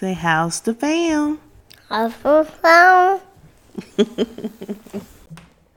Say, how's the fam? How's the fam?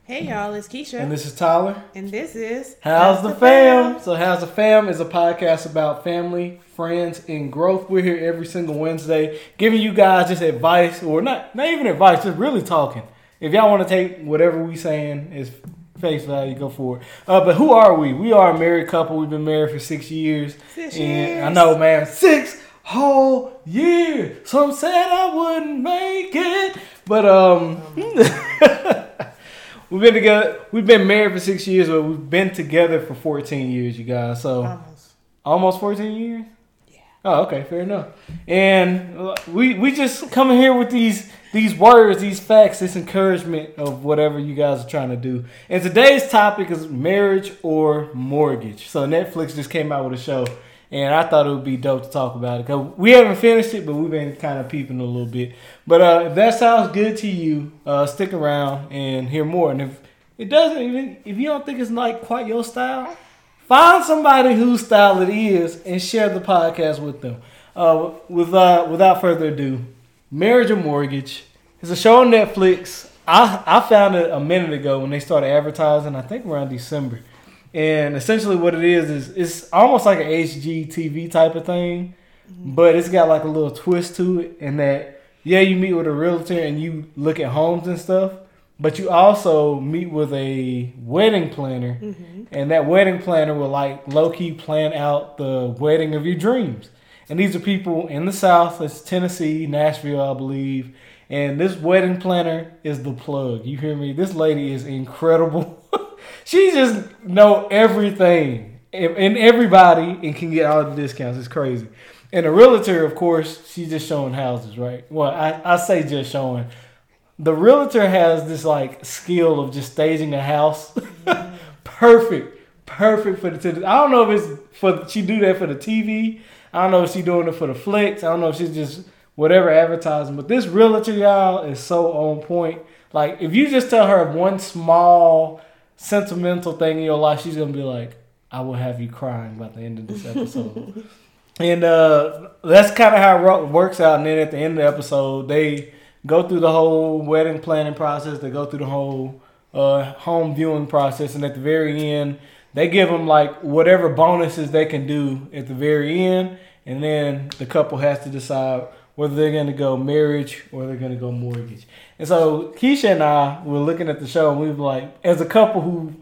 hey, y'all, it's Keisha. And this is Tyler. And this is How's, how's the, the fam? fam? So, How's the Fam is a podcast about family, friends, and growth. We're here every single Wednesday giving you guys just advice, or not, not even advice, just really talking. If y'all want to take whatever we saying is face value, go for it. Uh, but who are we? We are a married couple. We've been married for six years. Six and years. I know, man, six whole years. Some said I wouldn't make it, but um, we've been together. We've been married for six years, but we've been together for fourteen years, you guys. So almost, almost fourteen years. Yeah. Oh, okay, fair enough. And we we just coming here with these these words, these facts, this encouragement of whatever you guys are trying to do. And today's topic is marriage or mortgage. So Netflix just came out with a show, and I thought it would be dope to talk about it because we haven't finished it, but we've been kind of peeping a little bit. But uh, if that sounds good to you, uh, stick around and hear more. And if it doesn't, even if you don't think it's like quite your style, find somebody whose style it is and share the podcast with them. Uh, with uh, without further ado, Marriage or Mortgage. It's a show on Netflix. I, I found it a minute ago when they started advertising, I think around December. And essentially what it is is it's almost like an HGTV type of thing, but it's got like a little twist to it in that yeah, you meet with a realtor and you look at homes and stuff, but you also meet with a wedding planner, mm-hmm. and that wedding planner will like low key plan out the wedding of your dreams. And these are people in the South. It's Tennessee, Nashville, I believe. And this wedding planner is the plug. You hear me? This lady is incredible. she just know everything and everybody and can get all the discounts. It's crazy. And a realtor, of course, she's just showing houses, right? Well, I, I say just showing. The realtor has this like skill of just staging a house. perfect. Perfect for the I don't know if it's for she do that for the TV I don't know if she's doing it for the flicks. I don't know if she's just whatever advertising. But this realtor, y'all, is so on point. Like, if you just tell her one small sentimental thing in your life, she's gonna be like, "I will have you crying by the end of this episode." and uh, that's kind of how it works out. And then at the end of the episode, they go through the whole wedding planning process. They go through the whole uh, home viewing process, and at the very end they give them like whatever bonuses they can do at the very end, and then the couple has to decide whether they're going to go marriage or they're going to go mortgage. And so Keisha and I were looking at the show, and we were like, as a couple who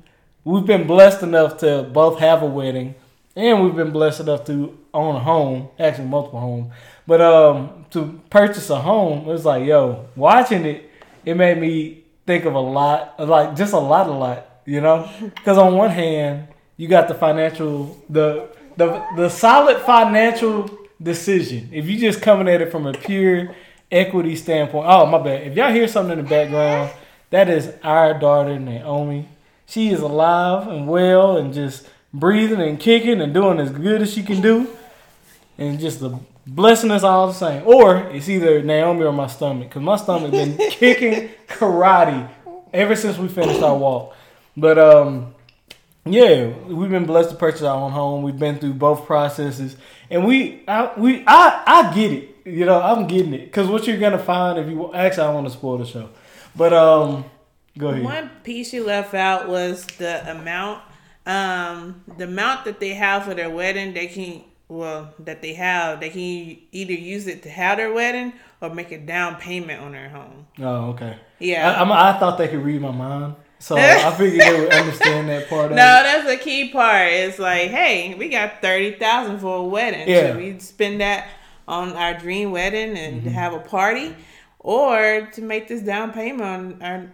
we've been blessed enough to both have a wedding, and we've been blessed enough to own a home, actually multiple homes, but um, to purchase a home, it was like, yo, watching it, it made me think of a lot, like just a lot, a lot you know, because on one hand you got the financial the the the solid financial decision. If you just coming at it from a pure equity standpoint, oh my bad. If y'all hear something in the background, that is our daughter Naomi. She is alive and well and just breathing and kicking and doing as good as she can do, and just the blessing us all the same. Or it's either Naomi or my stomach, because my stomach been kicking karate ever since we finished our walk. But um, yeah, we've been blessed to purchase our own home. We've been through both processes, and we, I, we, I, I get it. You know, I'm getting it because what you're gonna find if you actually, I want to spoil the show, but um, go ahead. One piece you left out was the amount, um, the amount that they have for their wedding. They can well that they have they can either use it to have their wedding or make a down payment on their home. Oh, okay. Yeah, I, I, I thought they could read my mind. So I figured they would understand that part. no, that's the key part. It's like, hey, we got thirty thousand for a wedding. Yeah. Should we spend that on our dream wedding and mm-hmm. have a party, or to make this down payment on our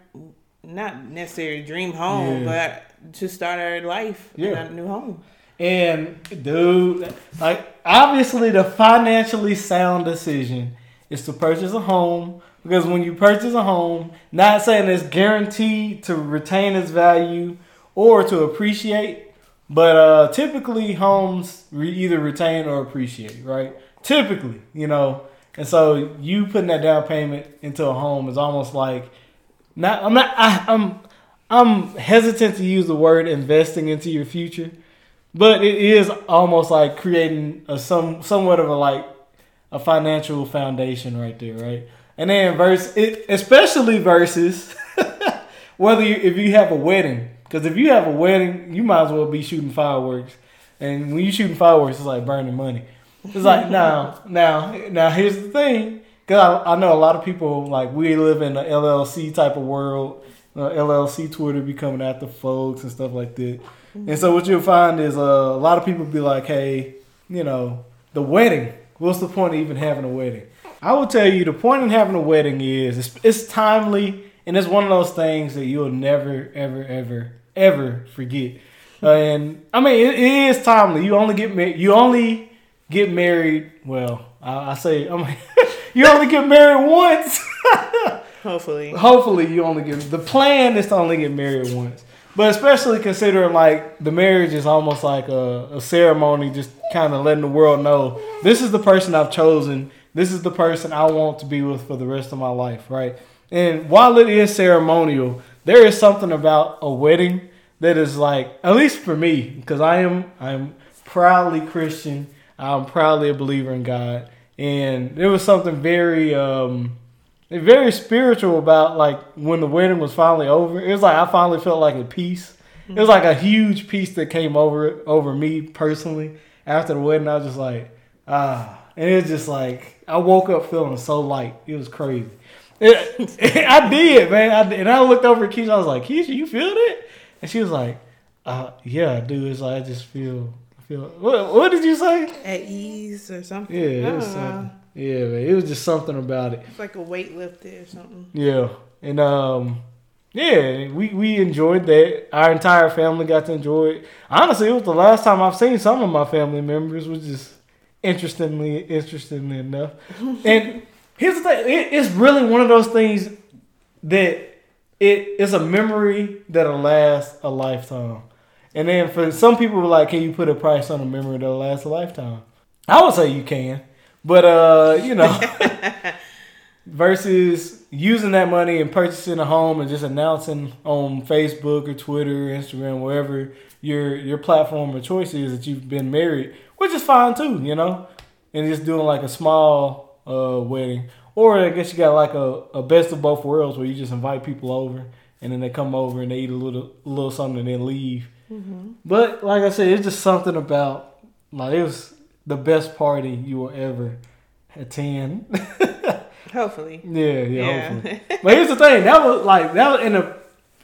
not necessarily dream home, yeah. but to start our life yeah. in a new home. And dude, like obviously the financially sound decision is to purchase a home because when you purchase a home, not saying it's guaranteed to retain its value or to appreciate, but uh, typically homes re- either retain or appreciate, right? Typically, you know. And so you putting that down payment into a home is almost like not. I'm not. I, I'm. I'm hesitant to use the word investing into your future, but it is almost like creating a some somewhat of a like a financial foundation right there, right? And then verse, it, especially verses, whether you, if you have a wedding, because if you have a wedding, you might as well be shooting fireworks. And when you shooting fireworks, it's like burning money. It's like now, now, now. Here's the thing, because I, I know a lot of people like we live in the LLC type of world. Uh, LLC Twitter be coming after folks and stuff like that. And so what you'll find is uh, a lot of people be like, hey, you know, the wedding. What's the point of even having a wedding? I will tell you the point in having a wedding is it's, it's timely and it's one of those things that you'll never, ever, ever, ever forget. Uh, and I mean, it, it is timely. You only get married. You only get married. Well, I, I say, I mean, you only get married once. Hopefully. Hopefully, you only get. The plan is to only get married once. But especially considering like the marriage is almost like a, a ceremony, just kind of letting the world know this is the person I've chosen. This is the person I want to be with for the rest of my life, right? And while it is ceremonial, there is something about a wedding that is like, at least for me, because I am I'm proudly Christian. I'm proudly a believer in God, and there was something very um, very spiritual about like when the wedding was finally over. It was like I finally felt like a peace. It was like a huge peace that came over over me personally after the wedding. I was just like ah, and it was just like I woke up feeling so light. It was crazy. It, I did, man. I, and I looked over at Keisha. I was like, Keisha, you feel it? And she was like, uh, Yeah, I do. It's like I just feel feel. What, what did you say? At ease or something. Yeah, it was something. Yeah, man. It was just something about it. It's like a weight lifted or something. Yeah. And um yeah, we, we enjoyed that. Our entire family got to enjoy it. Honestly, it was the last time I've seen some of my family members, which is interestingly interestingly enough. and here's the thing, it, it's really one of those things that it is a memory that'll last a lifetime. And then for some people were like, can you put a price on a memory that'll last a lifetime? I would say you can. But uh, you know, versus using that money and purchasing a home and just announcing on Facebook or Twitter, Instagram, wherever your your platform of choice is that you've been married, which is fine too, you know, and just doing like a small uh, wedding, or I guess you got like a, a best of both worlds where you just invite people over and then they come over and they eat a little a little something and then leave. Mm-hmm. But like I said, it's just something about like it was the best party you will ever attend. hopefully. Yeah, yeah, yeah. hopefully. but here's the thing. That was like that was in a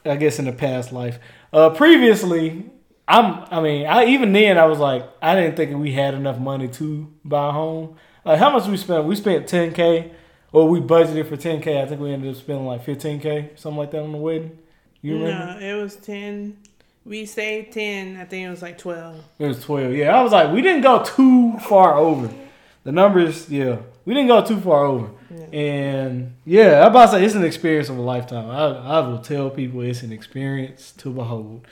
I guess in the past life. Uh previously I'm I mean, I even then I was like I didn't think we had enough money to buy a home. Like how much we spent? We spent ten K or we budgeted for ten K. I think we ended up spending like fifteen K, something like that on the wedding. You remember? No, it was ten we saved 10. I think it was like 12. It was 12. Yeah, I was like, we didn't go too far over. The numbers, yeah, we didn't go too far over. Yeah. And yeah, I'm about to say it's an experience of a lifetime. I, I will tell people it's an experience to behold.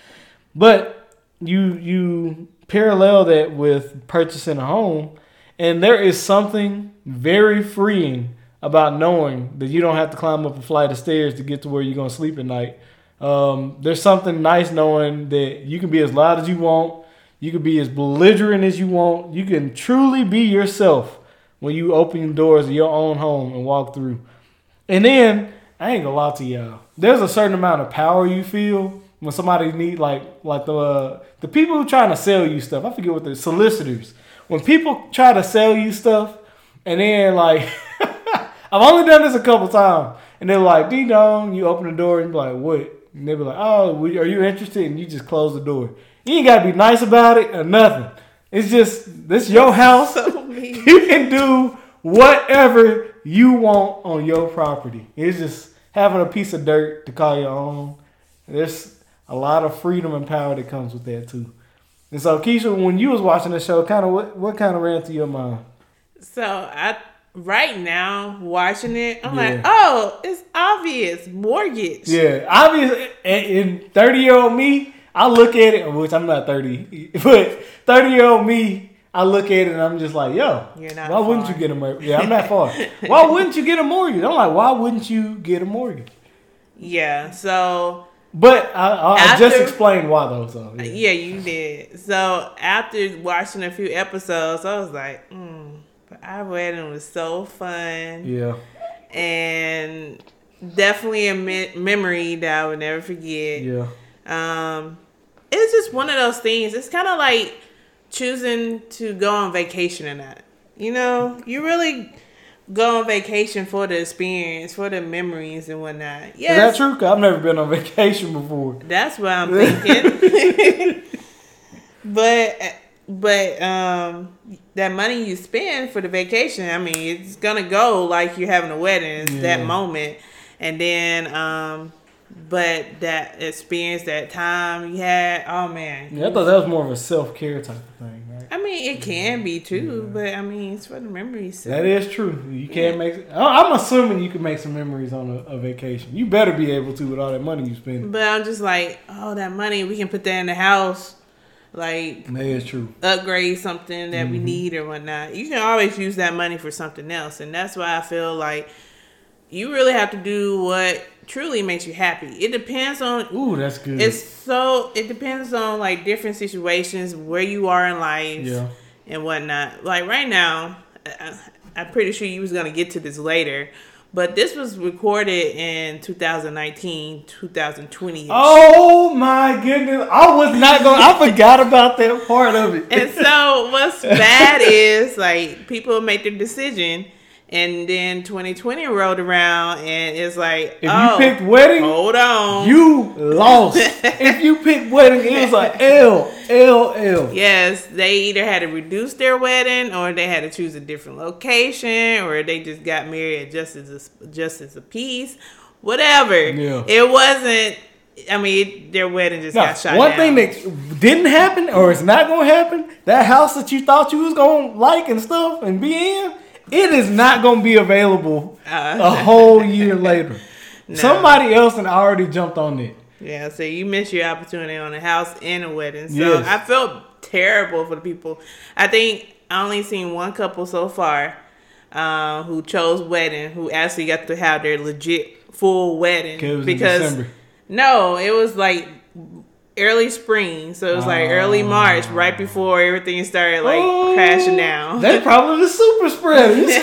But you you parallel that with purchasing a home, and there is something very freeing about knowing that you don't have to climb up a flight of stairs to get to where you're gonna sleep at night um, there's something nice knowing that you can be as loud as you want. You can be as belligerent as you want. You can truly be yourself when you open the doors of your own home and walk through. And then I ain't gonna lie to y'all. There's a certain amount of power you feel when somebody need like like the uh, the people who trying to sell you stuff. I forget what the solicitors. When people try to sell you stuff, and then like I've only done this a couple times, and they're like, "Ding dong," you open the door and be like, "What?" And they be like, "Oh, are you interested?" And you just close the door. You ain't gotta be nice about it or nothing. It's just this your house. So you can do whatever you want on your property. It's just having a piece of dirt to call your own. There's a lot of freedom and power that comes with that too. And so, Keisha, when you was watching the show, kind of what what kind of ran through your mind? So I right now watching it, I'm yeah. like, oh, it's obvious mortgage. Yeah, obvious. In thirty year old me, I look at it, which I'm not thirty, but thirty year old me. I look at it and I'm just like, yo, why far. wouldn't you get a mortgage? Yeah, I'm not far. why wouldn't you get a mortgage? I'm like, why wouldn't you get a mortgage? Yeah, so. But I, I, after, I just explained why though. So yeah. yeah. you did. So after watching a few episodes, I was like, mm, our wedding was so fun. Yeah. And definitely a me- memory that I would never forget. Yeah. Um, it's just one of those things. It's kind of like choosing to go on vacation or not. You know, you really go on vacation for the experience, for the memories and whatnot. Yeah, Is that true? I've never been on vacation before. That's what I'm thinking. but but um that money you spend for the vacation, I mean, it's gonna go like you're having a wedding. It's yeah. that moment, and then um but that experience, that time you had, oh man. Yeah, I thought that was more of a self care type of thing? I mean, it can be too, yeah. but I mean, it's for the memories. So. That is true. You can't yeah. make. I'm assuming you can make some memories on a, a, vacation. You better be able to with all that money you spend. But I'm just like, oh, that money we can put that in the house. Like that is true. Upgrade something that mm-hmm. we need or whatnot. You can always use that money for something else, and that's why I feel like you really have to do what truly makes you happy. It depends on. Ooh, that's good. It's so. It depends on like different situations, where you are in life, yeah. and whatnot. Like right now, I, I'm pretty sure you was gonna get to this later. But this was recorded in 2019, 2020. Oh my goodness. I was not going I forgot about that part of it. And so what's bad is like people make their decision and then 2020 rolled around, and it's like, if oh, you picked wedding, hold on, you lost. if you picked wedding, it was like L L L. Yes, they either had to reduce their wedding, or they had to choose a different location, or they just got married just as a, just as a piece, whatever. Yeah. it wasn't. I mean, their wedding just got shot. One down. thing that didn't happen, or it's not gonna happen, that house that you thought you was gonna like and stuff and be in it is not going to be available uh, a whole year later. No. Somebody else had already jumped on it. Yeah, so you missed your opportunity on a house and a wedding. So yes. I felt terrible for the people. I think I only seen one couple so far uh, who chose wedding, who actually got to have their legit full wedding because no, it was like early spring, so it was like early March, right before everything started like oh, crashing down. That's probably the super spreaders.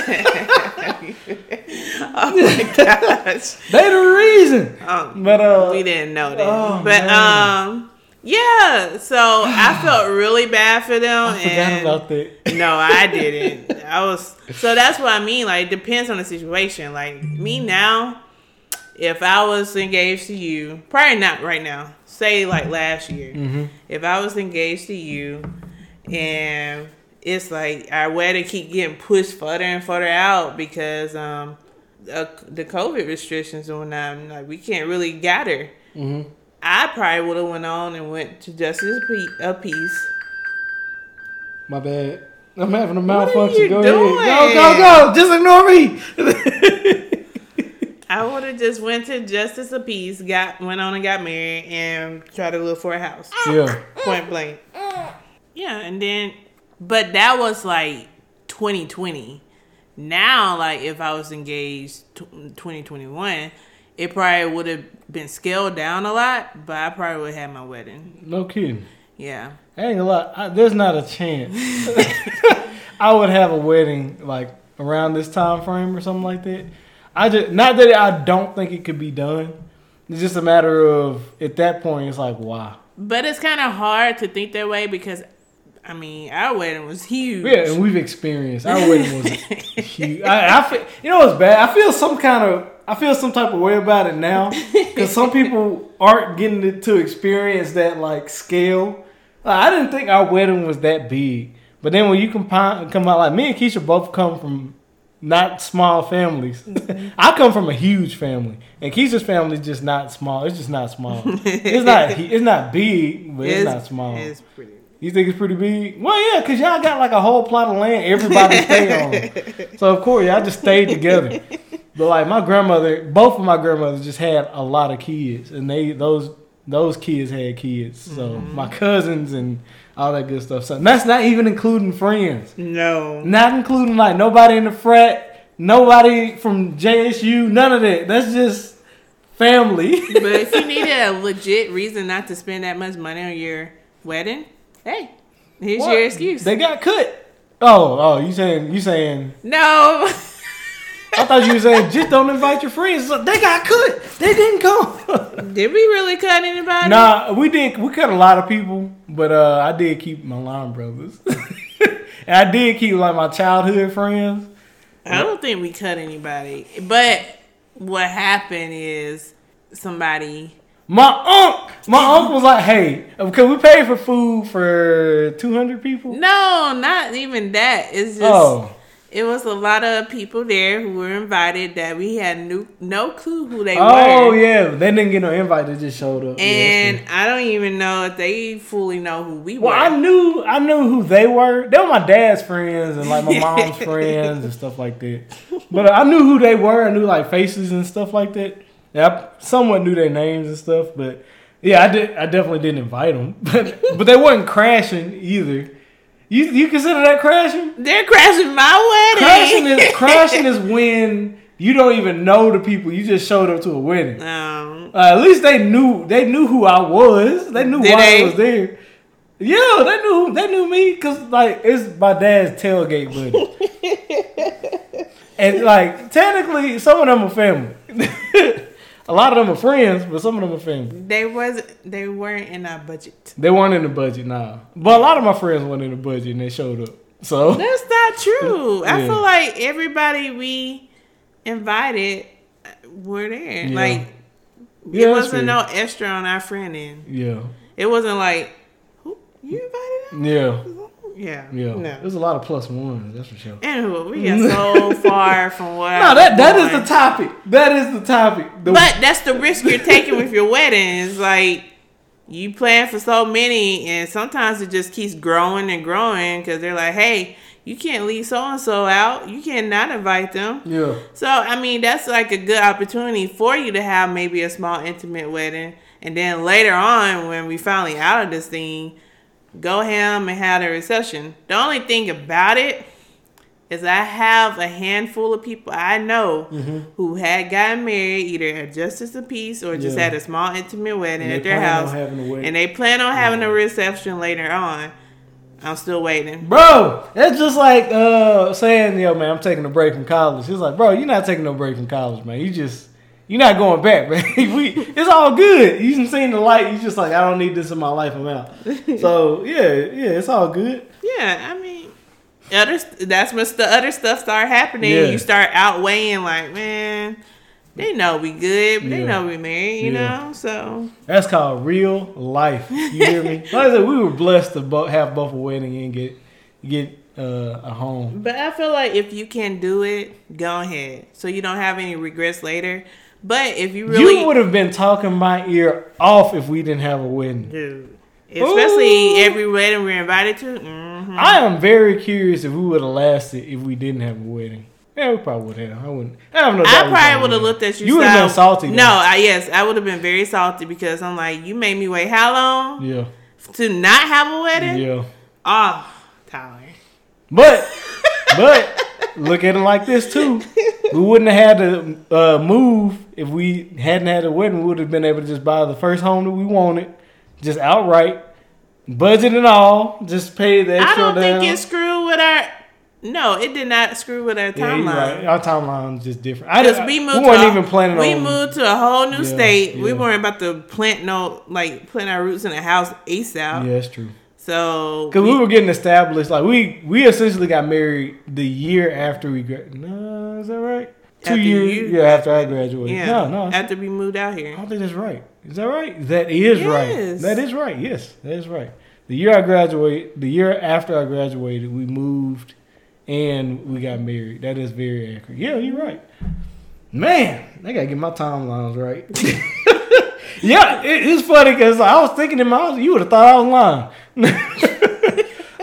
oh my gosh, they the reason. Um, but uh, we didn't know that. Oh, but man. um. Yeah, so I felt really bad for them. I forgot about that. No, I didn't. I was so that's what I mean. Like, it depends on the situation. Like me now, if I was engaged to you, probably not right now say like last year, mm-hmm. if I was engaged to you and it's like our wedding keep getting pushed further and further out because um uh, the COVID restrictions and whatnot, like we can't really gather. Mm-hmm. I probably would have went on and went to Justice a Peace. My bad. I'm having a malfunction. Go doing? ahead. Go, go, go. Just ignore me. I would have just went to Justice of Peace, got went on and got married, and tried to look for a house. Yeah. Point blank. Yeah, and then, but that was like 2020. Now, like if I was engaged 2021, it probably would have been scaled down a lot, but I probably would have had my wedding. No kidding. Yeah. Ain't a lot. there's not a chance. I would have a wedding like around this time frame or something like that. I just not that I don't think it could be done. It's just a matter of at that point it's like why. But it's kind of hard to think that way because I mean our wedding was huge. Yeah, and we've experienced our wedding was huge. I, I feel you know what's bad. I feel some kind of I feel some type of way about it now because some people aren't getting to experience that like scale. I didn't think our wedding was that big, but then when you combine come out like me and Keisha both come from not small families. Mm-hmm. I come from a huge family, and Keisha's family is just not small. It's just not small. it's not. It's not big, but it's, it's not small. It's pretty. You think it's pretty big? Well, yeah, cause y'all got like a whole plot of land everybody stay on. So of course y'all just stayed together. But like my grandmother, both of my grandmothers just had a lot of kids, and they those those kids had kids. So mm-hmm. my cousins and all that good stuff. So that's not even including friends. No. Not including like nobody in the frat, nobody from JSU, none of that. That's just family. but if you needed a legit reason not to spend that much money on your wedding, hey, here's what? your excuse. They got cut. Oh, oh, you saying you saying No. I thought you were saying just don't invite your friends. They got cut. They didn't come. did we really cut anybody? Nah, we did. We cut a lot of people, but uh, I did keep my line brothers, and I did keep like my childhood friends. I don't think we cut anybody, but what happened is somebody. My uncle, my uncle was like, "Hey, because we paid for food for two hundred people." No, not even that. It's just Oh, it was a lot of people there who were invited that we had no, no clue who they oh were. Oh yeah, they didn't get no invite. They just showed up. And true. I don't even know if they fully know who we well, were. Well, I knew, I knew who they were. They were my dad's friends and like my mom's friends and stuff like that. But uh, I knew who they were. I knew like faces and stuff like that. Yeah, I somewhat knew their names and stuff. But yeah, I did. I definitely didn't invite them. But but they wasn't crashing either. You you consider that crashing? They're crashing my wedding. Crashing is crashing is when you don't even know the people. You just showed up to a wedding. Um, Uh, at least they knew they knew who I was. They knew why they? I was there. Yeah, they knew they knew me because like it's my dad's tailgate buddy. and like technically, some of them are family. a lot of them are friends, but some of them are family. they was they weren't in our budget. They weren't in the budget now, but a lot of my friends weren't in the budget and they showed up. So That's not true. I feel like everybody we invited uh, were there. Yeah. Like Yeah, it wasn't no extra on our friend end. yeah, It wasn't like who you invited us? Yeah. Yeah. No. There's a lot of plus ones. That's for sure. Anywho, we got so far from what No, was that that is the topic. That is the topic. The- But that's the risk you're taking with your weddings. Like you plan for so many, and sometimes it just keeps growing and growing because they're like, "Hey, you can't leave so and so out. You cannot invite them." yeah. So I mean, that's like a good opportunity for you to have maybe a small intimate wedding, and then later on, when we finally out of this thing, go ham and have a reception. The only thing about it is I have a handful of people I know who had gotten married either at Justice of Peace or just Yeah. had a small intimate wedding at their house, having a wedding. and they plan on having a reception later on. I'm still waiting. Bro, that's just like uh, saying, yo, man, I'm taking a break from college. He's like, bro, you're not taking no break from college, man. You just, you're not going back, man. we, it's all good. You have seen the light. You just like, I don't need this in my life. I'm out. so yeah, yeah, it's all good. Yeah, I mean, other that's when the other stuff start happening. Yeah. You start outweighing like, man, they know we good, but they Yeah. know we married, you Yeah. know. So That's called real life. You hear me? Like I said, we were blessed to have both a wedding and get get uh, a home. But I feel like if you can do it, go ahead. So you don't have any regrets later. But if you really you would have been talking my ear off if we didn't have a wedding. Dude. Especially Ooh. every wedding we're invited to. hmm I am very curious if we would have lasted if we didn't have a wedding. Yeah, we probably would have. I wouldn't. I have no doubt I probably would have looked at you. You would have been salty. though. No, I, yes, I would have been very salty because I'm like, you made me wait how long Yeah. to not have a wedding? Yeah. Oh, Tyler. But but look at it like this too. We wouldn't have had to uh, move if we hadn't had a wedding. We would have been able to just buy the first home that we wanted, just outright, budget and all, just pay the extra. I don't down. think it screwed with our. No, it did not screw with our yeah, you're right. timeline. is just different. I didn't. we We, moved. weren't to a- even planning We on. moved to a whole new Yeah, state. We weren't about to plant no like plant our roots in a house ASAP. Yeah, that's true. So Because we were getting established. Like we we essentially got married the year after we got. No, is that right? Two After years. you- yeah, after I graduated. yeah, No, no. after we moved out here. I don't think that's right. Is that right? That is right. That is right. Yes, that is right. The year I graduated, the year after I graduated, we moved and we got married. That is very accurate. Yeah, you're right. Man, I gotta get my timelines right. yeah, it, it's funny because I was thinking in my you would have thought I was lying.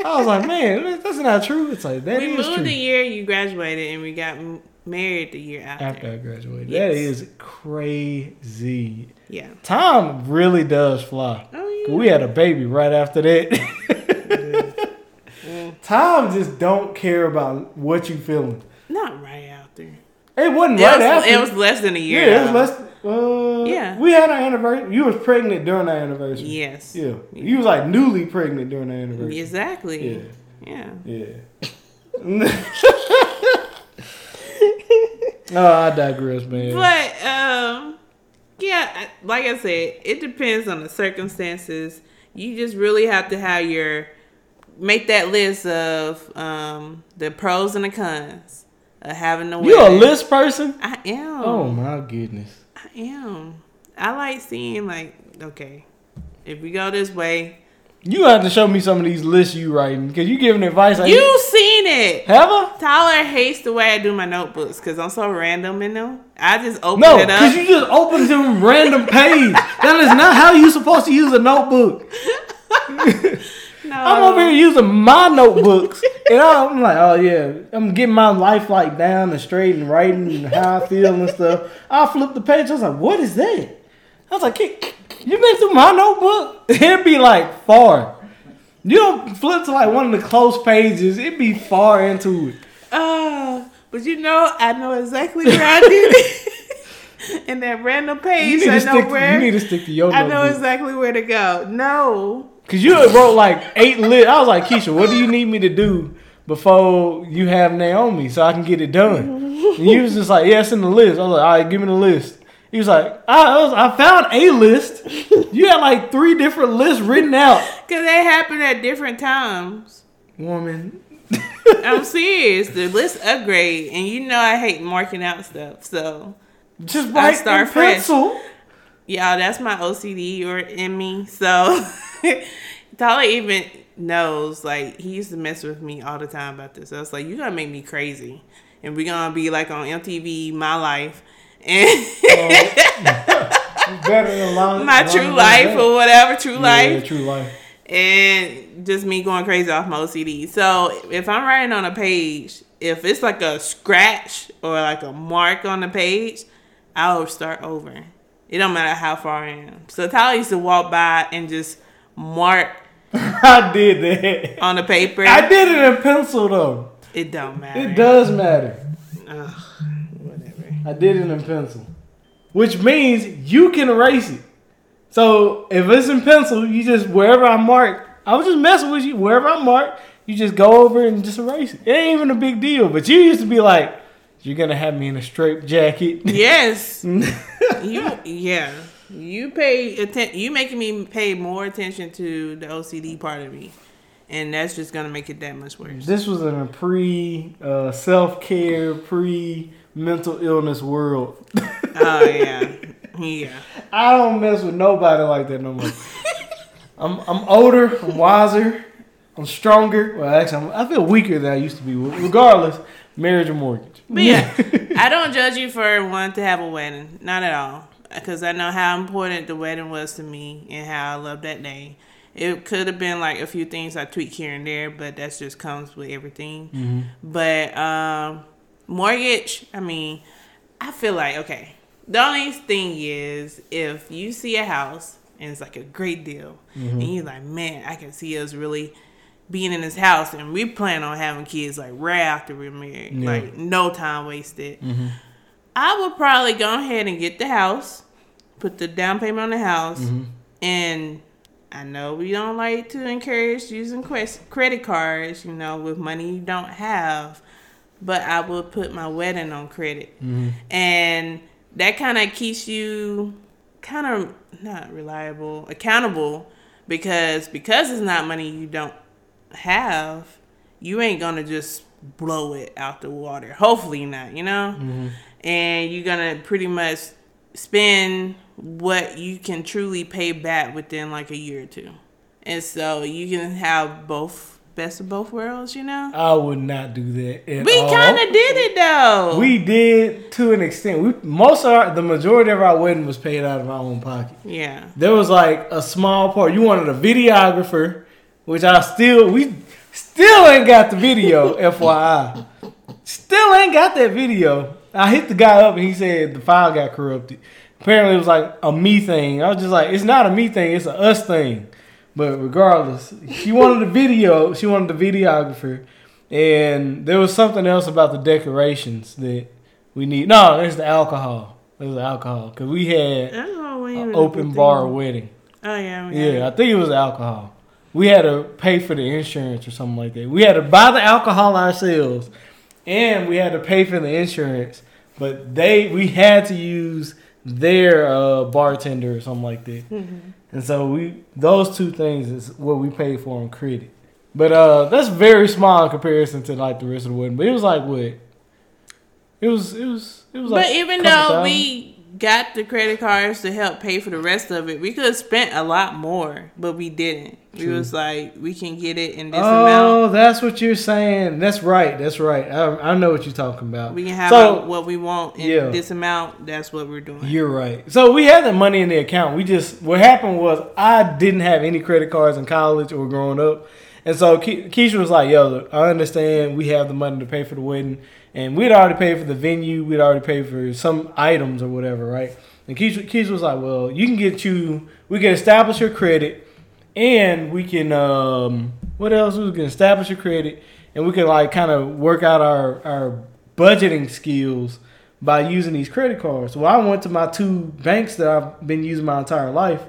I was like, man, that's not true. It's like that we moved true. the year you graduated, and we got married the year after. after I graduated, Yes. that is crazy. Yeah. Time really does fly. Oh yeah. We had a baby right after that. Time just don't care about what you feeling. Not right after. It wasn't It, right was, after. it was less than a year. yeah, it was less. Uh, Yeah. we had our anniversary. You was pregnant during our anniversary. Yes. Yeah, you was like newly pregnant during our anniversary. Exactly. Yeah, Yeah. yeah. oh, I digress, man. But um, yeah, like I said, it depends on the circumstances. You just really have to have your make that list of um the pros and the cons of having the. You a list person? I am. Oh my goodness. Am. I like seeing like okay, if we go this way, you have to show me some of these lists you writing because you giving advice. Like, you seen it? Have I? Tyler hates the way I do my notebooks because I'm so random in them. I just open no, it up. because you just open some random page. that is not how you supposed to use a notebook. no. I'm over here using my notebooks, and I'm like, oh yeah, I'm getting my life like down and straight and writing and how I feel and stuff. I flip the page. I was like, what is that? I was like, you been through my notebook? It'd be like far. You don't flip to like one of the close pages. It'd be far into it. Uh, but you know, I know exactly where I did it. In that random page, I know to, where. You need to stick to your. I know exactly where to go. No, because you wrote like eight lists. I was like, Keisha, what do you need me to do before you have Naomi so I can get it done? and you was just like, yeah, in the list. I was like, all right, give me the list. He was like, I, was, I found a list. You had like three different lists written out. Because they happen at different times. Woman. I'm serious. The list upgrade, and you know I hate marking out stuff. So just write I start fresh. pencil. Yeah, that's my OCD or in me. So Tyler even knows. Like he used to mess with me all the time about this. I was like, you're gonna make me crazy," and we're gonna be like on MTV, My Life and oh, my true life or whatever, true yeah, life, true life, and just me going crazy off my OCD. So if I'm writing on a page, if it's like a scratch or like a mark on the page, I'll start over. It don't matter how far I am. So Tyler used to walk by and just mark. I did that on the paper. I did it in pencil though. It don't matter. It does matter. Ugh. I did it in pencil, which means you can erase it. So if it's in pencil, you just wherever I mark, I was just messing with you. Wherever I mark, you just go over and just erase it. It ain't even a big deal. But you used to be like, "You're gonna have me in a straight jacket." Yes. you yeah. You pay attention. You making me pay more attention to the OCD part of me, and that's just gonna make it that much worse. This was in a pre uh, self care, pre mental illness world. oh yeah, yeah. I don't mess with nobody like that no more. I'm I'm older, I'm wiser, I'm stronger. Well, actually, I'm, i feel weaker than I used to be. Regardless, marriage or mortgage. But yeah, I don't judge you for wanting to have a wedding, not at all, because I know how important the wedding was to me and how I love that day. It could have been like a few things I tweak here and there, but that just comes with everything. Mm-hmm. But um mortgage, I mean, I feel like okay. The only thing is if you see a house and it's like a great deal, mm-hmm. and you're like, man, I can see us really being in this house, and we plan on having kids like right after we're married, yeah. like no time wasted. Mm-hmm. I would probably go ahead and get the house, put the down payment on the house, mm-hmm. and I know we don't like to encourage using credit cards, you know, with money you don't have but I would put my wedding on credit. Mm-hmm. And that kind of keeps you kind of not reliable, accountable because because it's not money you don't have, you ain't going to just blow it out the water. Hopefully not, you know? Mm-hmm. And you're to pretty much spend what you can truly pay back within like a year or two. And so you can have both best of both worlds, you know? I would not do that. we kind of did it though. We did to an extent. We most of our, the majority of our wedding was paid out of our own pocket. Yeah. There was like a small part. You wanted a videographer, which I still we still ain't got the video, FYI. Still ain't got that video. I hit the guy up and he said the file got corrupted. Apparently it was like a me thing. I was just like, it's not a me thing, it's a us thing. But regardless, she wanted the video. She wanted the videographer, and there was something else about the decorations that we need. No, there's the alcohol. There's the alcohol because we had an open bar wedding. Oh yeah, yeah. I think it was alcohol. we had to pay for the insurance or something like that. We had to buy the alcohol ourselves, and we had to pay for the insurance. But they we had to use their uh, bartender or something like that. Mm-hmm. And so we those two things is what we paid for on credit. But uh, that's very small in comparison to like the rest of the wedding. But it was like what? It was it was it was. Like but even though thousand. we got the credit cards to help pay for the rest of it. We could have spent a lot more, but we didn't. True. We was like, we can get it in this oh, amount. Oh, that's what you're saying. That's right. That's right. I, I know what you're talking about. We can have so, what we want in yeah. this amount. That's what we're doing. You're right. So we had the money in the account. We just what happened was I didn't have any credit cards in college or growing up, and so Ke- Keisha was like, "Yo, I understand. We have the money to pay for the wedding." And we'd already paid for the venue. We'd already paid for some items or whatever, right? And Keisha, Keith was like, well, you can get you, we can establish your credit and we can, um, what else? We can establish your credit and we can like kind of work out our, our budgeting skills by using these credit cards. Well, I went to my two banks that I've been using my entire life.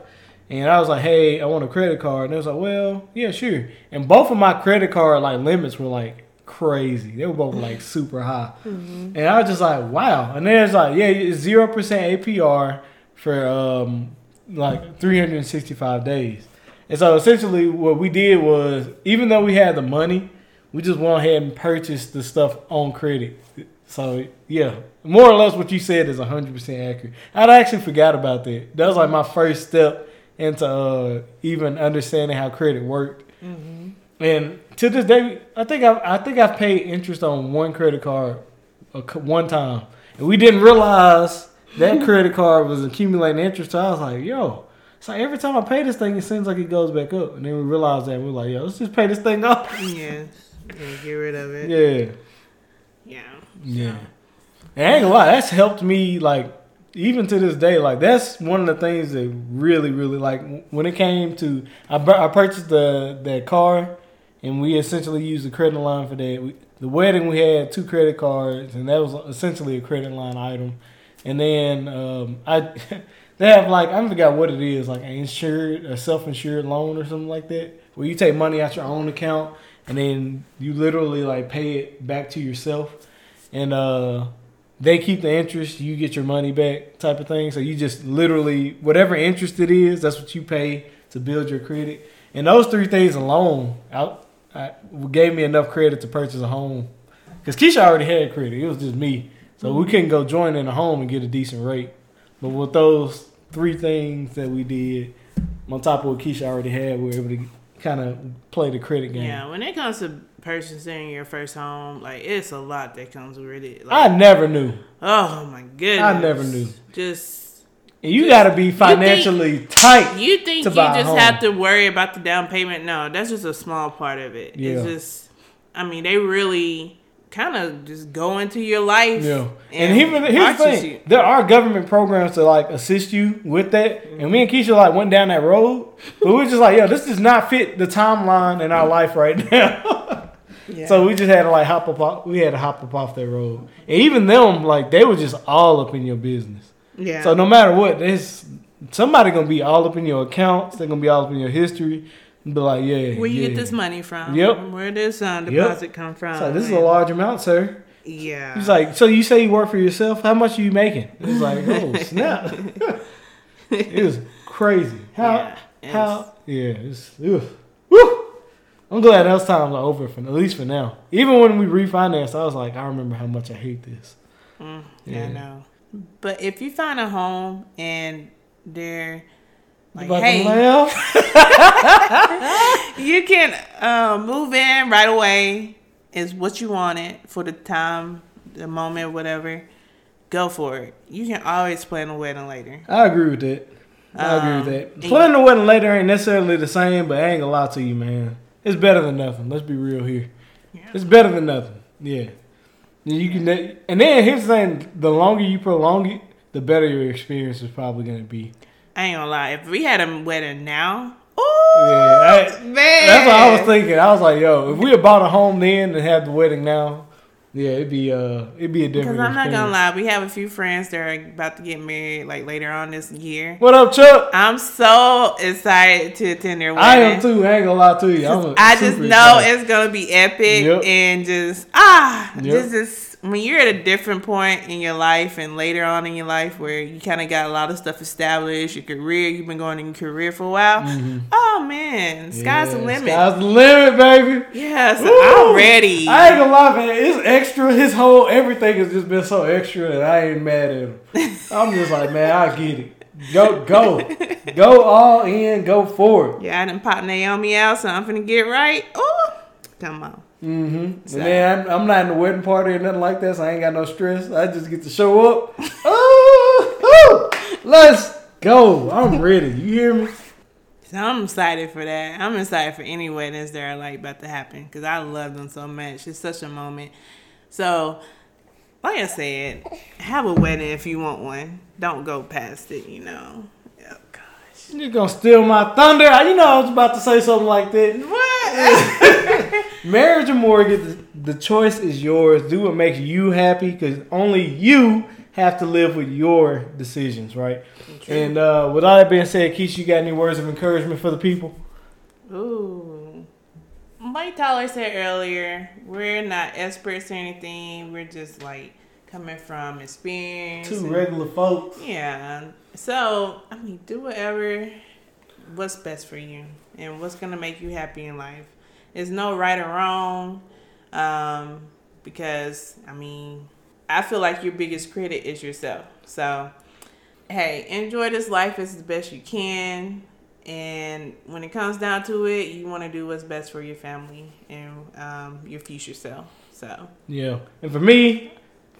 And I was like, hey, I want a credit card. And they was like, well, yeah, sure. And both of my credit card like limits were like crazy. They were both like super high, mm-hmm. and I was just like, wow. And then it's like, yeah, zero percent APR for um like 365 days. And so essentially, what we did was, even though we had the money, we just went ahead and purchased the stuff on credit. So yeah, more or less what you said is 100 percent accurate. I'd actually forgot about that. That was like my first step into uh, even understanding how credit worked. Mm-hmm. And to this day, I think I, I think I've paid interest on one credit card one time, and we didn't realize that credit card was accumulating interest. So I was like, "Yo." So every time I pay this thing, it seems like it goes back up, and then we realized that we're like, "Yo, let's just pay this thing off." Yes, yeah, get rid of it. Yeah, yeah, yeah. And I ain't gonna lie, that's helped me like even to this day. Like that's one of the things that really, really like when it came to I, I purchased the that car and we essentially used the credit line for that. We, the wedding we had two credit cards, and that was essentially a credit line item. And then um, I they have like I forgot what it is, like an insured, a self-insured loan or something like that, where you take money out your own account and then you literally like pay it back to yourself, and uh, they keep the interest, you get your money back, type of thing. So you just literally whatever interest it is, that's what you pay to build your credit. And those three things alone, out gave me enough credit to purchase a home. Because Keisha already had credit. It was just me. So we mm-hmm. couldn't go join in a home and get a decent rate. But with those three things that we did, on top of what Keisha already had, we were able to kind of play the credit game. Yeah, when it comes to purchasing your first home, like it's a lot that comes with it. Like, I never knew. Oh my goodness. I never knew. Just and you got to be financially you think, tight. You think you just have to worry about the down payment? No, that's just a small part of it. Yeah. It's just, I mean, they really kind of just go into your life. Yeah. And, and even here's the thing: you. there are government programs to like assist you with that. Mm-hmm. And me and Keisha like went down that road, but we were just like, yo, this does not fit the timeline in our life right now. yeah. So we just had to like hop up. Off, we had to hop up off that road. And even them, like, they were just all up in your business. Yeah. So no matter what, there's somebody gonna be all up in your accounts. They're gonna be all up in your history. Be like, yeah. Where you yeah. get this money from? Yep. Where this um, deposit yep. come from? So this is a large amount, sir. Yeah. He's like, so you say you work for yourself? How much are you making? He's like, oh snap. it was crazy. How? Yeah, how? Yeah. It's, ugh. I'm glad those times are over for at least for now. Even when we refinanced, I was like, I remember how much I hate this. Mm, yeah, I know. But if you find a home and they're like, hey, you can uh, move in right away. Is what you wanted for the time, the moment, whatever. Go for it. You can always plan a wedding later. I agree with that. I um, agree with um, that. Planning a wedding later ain't necessarily the same, but I ain't gonna lie to you, man. It's better than nothing. Let's be real here. Yeah. It's better than nothing. Yeah. You can, and then here's the thing: the longer you prolong it, the better your experience is probably going to be. I ain't gonna lie. If we had a wedding now, oh yeah, man, that's what I was thinking. I was like, yo, if we had bought a home then and had the wedding now, Yeah, it'd be uh, it'd be a different. Because I'm not gonna lie, we have a few friends that are about to get married like later on this year. What up, Chuck? I'm so excited to attend their wedding. I am too. I ain't gonna lie to you. I'm I just know excited. it's gonna be epic yep. and just ah, yep. just when you're at a different point in your life and later on in your life where you kind of got a lot of stuff established, your career, you've been going in your career for a while. Mm-hmm. Oh man, sky's yeah, the limit. Sky's the limit, baby. Yeah, so I'm ready. I ain't gonna lie, man. It's extra. His whole everything has just been so extra, and I ain't mad at him. I'm just like, man, I get it. Go, go, go all in, go forward. Yeah, I didn't pop Naomi out, so I'm finna get right. Oh, come on. Mm-hmm. So. And then I'm, I'm, not in the wedding party or nothing like that, so I ain't got no stress. I just get to show up. oh, let's go. I'm ready. You hear me? So I'm excited for that. I'm excited for any weddings that are like about to happen because I love them so much. It's such a moment. So, like I said, have a wedding if you want one. Don't go past it. You know. Oh gosh. You're gonna steal my thunder. You know I was about to say something like that. What? Marriage or mortgage, the, the choice is yours. Do what makes you happy because only you have to live with your decisions, right? And uh, with all that being said, Keisha, you got any words of encouragement for the people? Ooh. Like Tyler said earlier, we're not experts or anything. We're just like coming from experience. Two regular folks. Yeah. So, I mean, do whatever what's best for you and what's going to make you happy in life. There's no right or wrong. Um, because I mean, I feel like your biggest critic is yourself. So, hey, enjoy this life as best you can. And when it comes down to it, you want to do what's best for your family and um, your future self. So, yeah. And for me,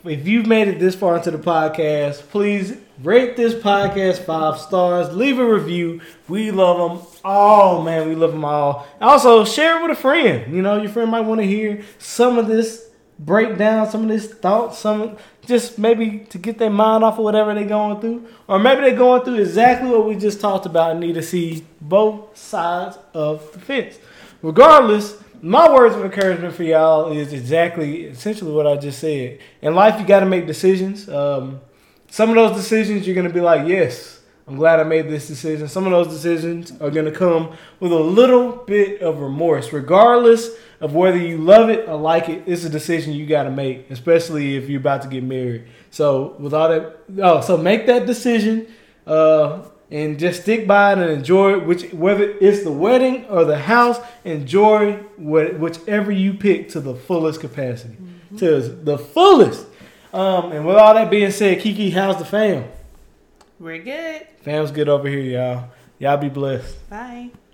if you've made it this far into the podcast, please rate this podcast five stars. Leave a review. We love them all, oh, man. We love them all. Also, share it with a friend. You know, your friend might want to hear some of this breakdown, some of this thoughts, some just maybe to get their mind off of whatever they're going through, or maybe they're going through exactly what we just talked about and need to see both sides of the fence. Regardless my words of encouragement for y'all is exactly, essentially what I just said. In life, you got to make decisions. Um, some of those decisions, you're to be like, yes, I'm glad I made this decision. Some of those decisions are to come with a little bit of remorse, regardless of whether you love it or like it. It's a decision you got to make, especially if you're about to get married. So, with all that, oh, so make that decision. Uh, and just stick by it and enjoy which whether it's the wedding or the house enjoy what, whichever you pick to the fullest capacity. Mm-hmm. to the fullest. Um, and with all that being said kiki how's the fam? We're good. Fam's good over here y'all. Y'all be blessed. Bye